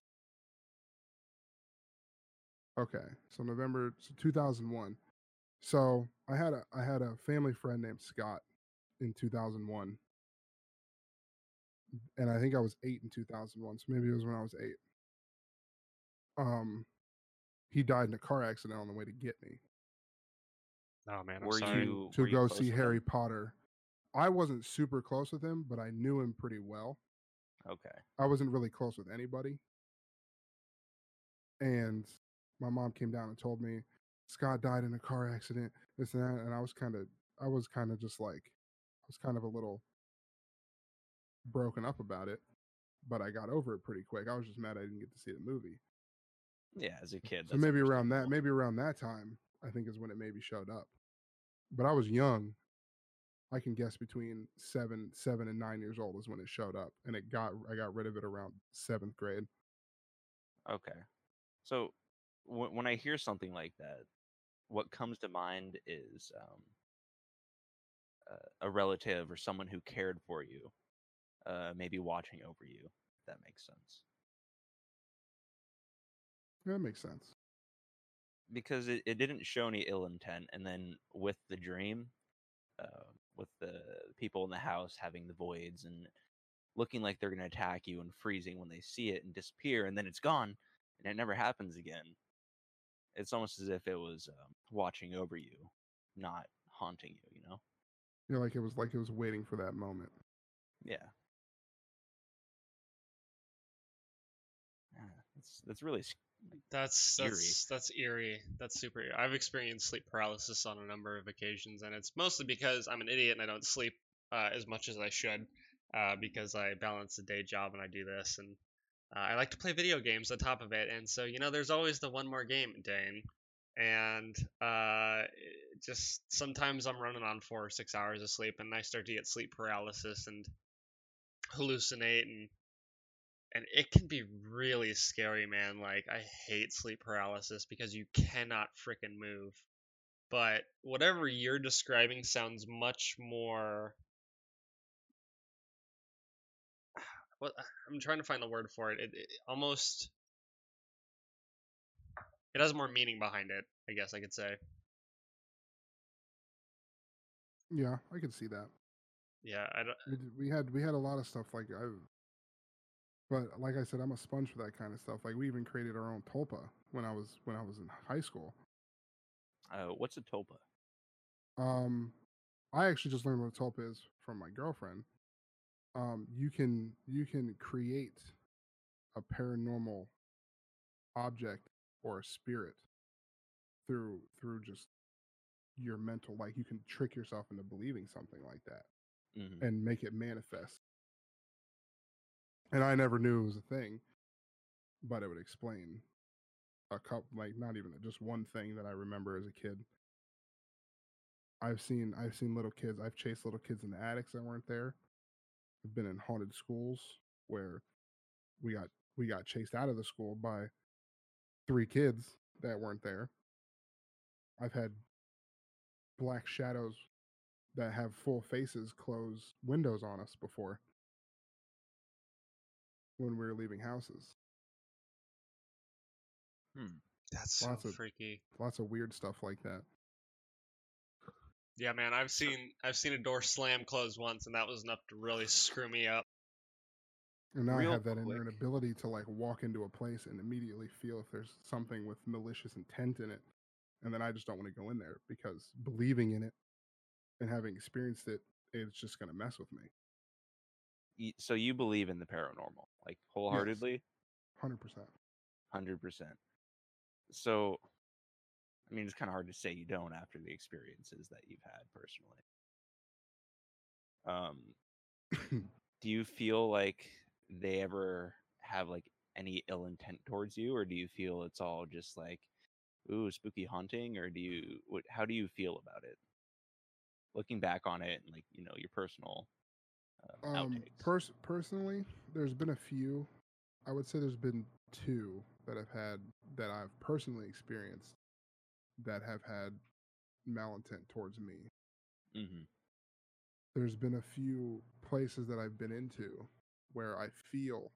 okay. So November so 2001. So I had a I had a family friend named Scott in 2001, and I think I was eight in 2001. So maybe it was when I was eight. Um, he died in a car accident on the way to get me Oh man, I'm Were sorry. you to were go close see with Harry him? Potter. I wasn't super close with him, but I knew him pretty well. Okay. I wasn't really close with anybody. And my mom came down and told me Scott died in a car accident, this and that. And I was kind of, I was kind of just like, I was kind of a little broken up about it, but I got over it pretty quick. I was just mad I didn't get to see the movie. Yeah, as a kid. So maybe around that, maybe around that time, I think is when it maybe showed up. But I was young. I can guess between seven, seven and nine years old is when it showed up, and it got I got rid of it around seventh grade. Okay. So w- when I hear something like that, what comes to mind is um, a relative or someone who cared for you, uh, maybe watching over you. If that makes sense. That makes sense. because it, it didn't show any ill intent and then with the dream uh, with the people in the house having the voids and looking like they're going to attack you and freezing when they see it and disappear and then it's gone and it never happens again it's almost as if it was um, watching over you not haunting you you know You know, like it was like it was waiting for that moment. yeah yeah that's that's really s- That's Eerie. that's that's eerie. That's super. Eerie. I've experienced sleep paralysis on a number of occasions, and it's mostly because I'm an idiot and I don't sleep uh, as much as I should, uh, because I balance a day job and I do this, and uh, I like to play video games on top of it. And so you know, there's always the one more game, Dane, and uh, just sometimes I'm running on four or six hours of sleep, and I start to get sleep paralysis and hallucinate and and it can be really scary, man. Like I hate sleep paralysis because you cannot freaking move. But whatever you're describing sounds much more [sighs] what I'm trying to find the word for it. It, it almost it has more meaning behind it, I guess I could say. Yeah, I could see that. Yeah, I don't We, had we had a lot of stuff like I, but like I said, I'm a sponge for that kind of stuff. Like we even created our own tulpa when I was when I was in high school. uh, what's a tulpa Um, I actually just learned what a tulpa is from my girlfriend. Um, you can you can create a paranormal object or a spirit through through just your mental like you can trick yourself into believing something like that hmm and make it manifest. And I never knew it was a thing, but it would explain a couple, like not even just one thing that I remember as a kid. I've seen I've seen little kids. I've chased little kids in the attics that weren't there. I've been in haunted schools where we got we got chased out of the school by three kids that weren't there. I've had black shadows that have full faces close windows on us before when we were leaving houses. hmm. that's so Lots of- freaky. Lots of weird stuff like that. Yeah, man, I've seen I've seen a door slam close once, and that was enough to really screw me up. And now I have that quick. inherent ability to like walk into a place and immediately feel if there's something with malicious intent in it. And then I just don't want to go in there because believing in it and having experienced it, it's just going to mess with me. So you believe in the paranormal, like wholeheartedly, 100%. hundred percent. So, I mean, it's kind of hard to say you don't after the experiences that you've had personally. Um, [coughs] do you feel like they ever have like any ill intent towards you, or do you feel it's all just like, ooh, spooky haunting, or do you, what, how do you feel about it? Looking back on it, and like you know your personal um, Um, outtakes. pers- personally, there's been a few. I would say there's been two that I've had that I've personally experienced that have had malintent towards me. hmm There's been a few places that I've been into where I feel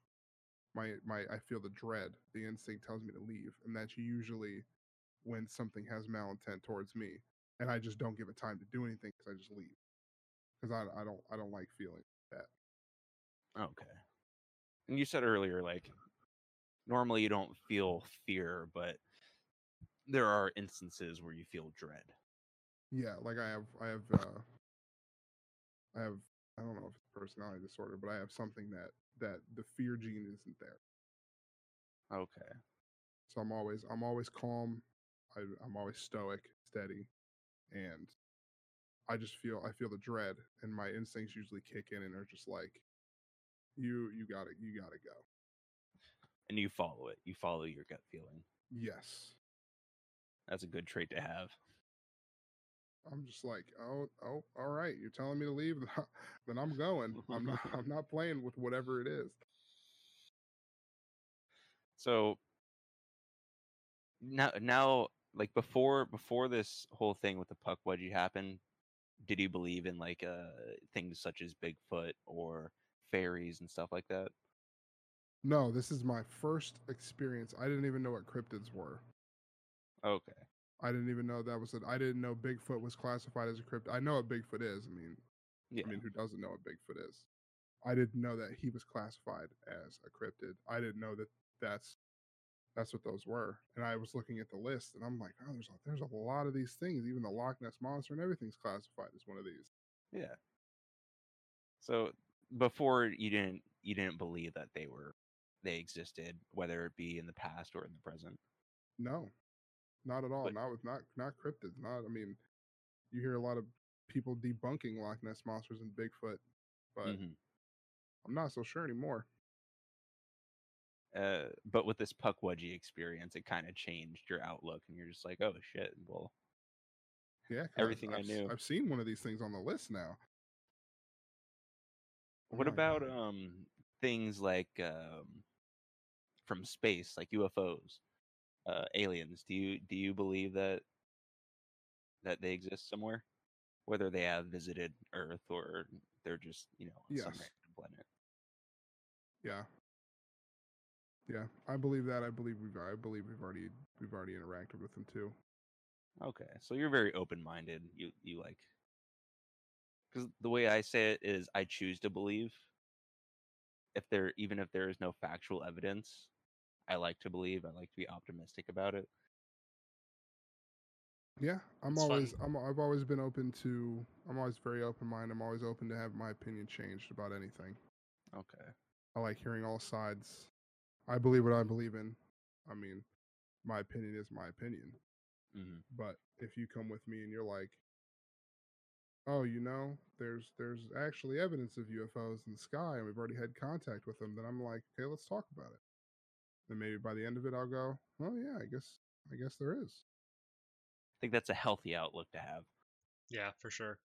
my my I feel the dread. The instinct tells me to leave, and that's usually when something has malintent towards me, and I just don't give it time to do anything because I just leave because I I don't I don't like feeling that. Okay. And you said earlier, like, normally you don't feel fear, but there are instances where you feel dread. Yeah, like I have, I have, uh, I have. I don't know if it's personality disorder, but I have something that that the fear gene isn't there. Okay. So I'm always, I'm always calm. I, I'm always stoic, steady, and I just feel, I feel the dread, and my instincts usually kick in and are just like, you, you gotta, you gotta go. And you follow it. You follow your gut feeling. Yes, That's a good trait to have. I'm just like, oh, oh, all right. You're telling me to leave, then [laughs] I'm going. I'm not, [laughs] I'm not playing with whatever it is. So now, now, like before, before this whole thing with the pukwudgie happened, did you believe in like uh things such as Bigfoot or fairies and stuff like that? No, this is my first experience. I didn't even know what cryptids were. Okay. I didn't even know that was it. I didn't know Bigfoot was classified as a cryptid. I know what Bigfoot is. I mean, Yeah. I mean, who doesn't know what Bigfoot is? I didn't know that he was classified as a cryptid. I didn't know that that's that's what those were. And I was looking at the list, and I'm like, oh, there's a, there's a lot of these things. Even the Loch Ness monster and everything's classified as one of these. Yeah. So before you didn't you didn't believe that they were they existed, whether it be in the past or in the present. No, not at all. But- not with not not cryptids. Not. I mean, you hear a lot of people debunking Loch Ness monsters and Bigfoot, but Mhm. I'm not so sure anymore. Uh, but with this pukwudgie experience, it kind of changed your outlook, and you're just like, oh shit, well, yeah, Everything I I've, s- knew. I've seen one of these things on the list now. What about "Oh, um things like um from space, like UFOs, uh, aliens? Do you do you believe that that they exist somewhere, whether they have visited Earth or they're just you know on some random planet? Yeah, yeah, I believe that. I believe we've I believe we've already we've already interacted with them too. Okay, so you're very open-minded. You you like because the way I say it is, I choose to believe. If there, even if there is no factual evidence, I like to believe. I like to be optimistic about it. Yeah, I'm It's fun. always I'm I've always been open to I'm always very open minded. I'm always open to have my opinion changed about anything. Okay. I like hearing all sides. I believe what I believe in. I mean, my opinion is my opinion. hmm But if you come with me and you're like, "Oh, you know, there's there's actually evidence of UFOs in the sky, and we've already had contact with them," then I'm like, "Okay, let's talk about it." Then maybe by the end of it, I'll go, "Oh yeah, I guess I guess there is." I think that's a healthy outlook to have. Yeah, for sure.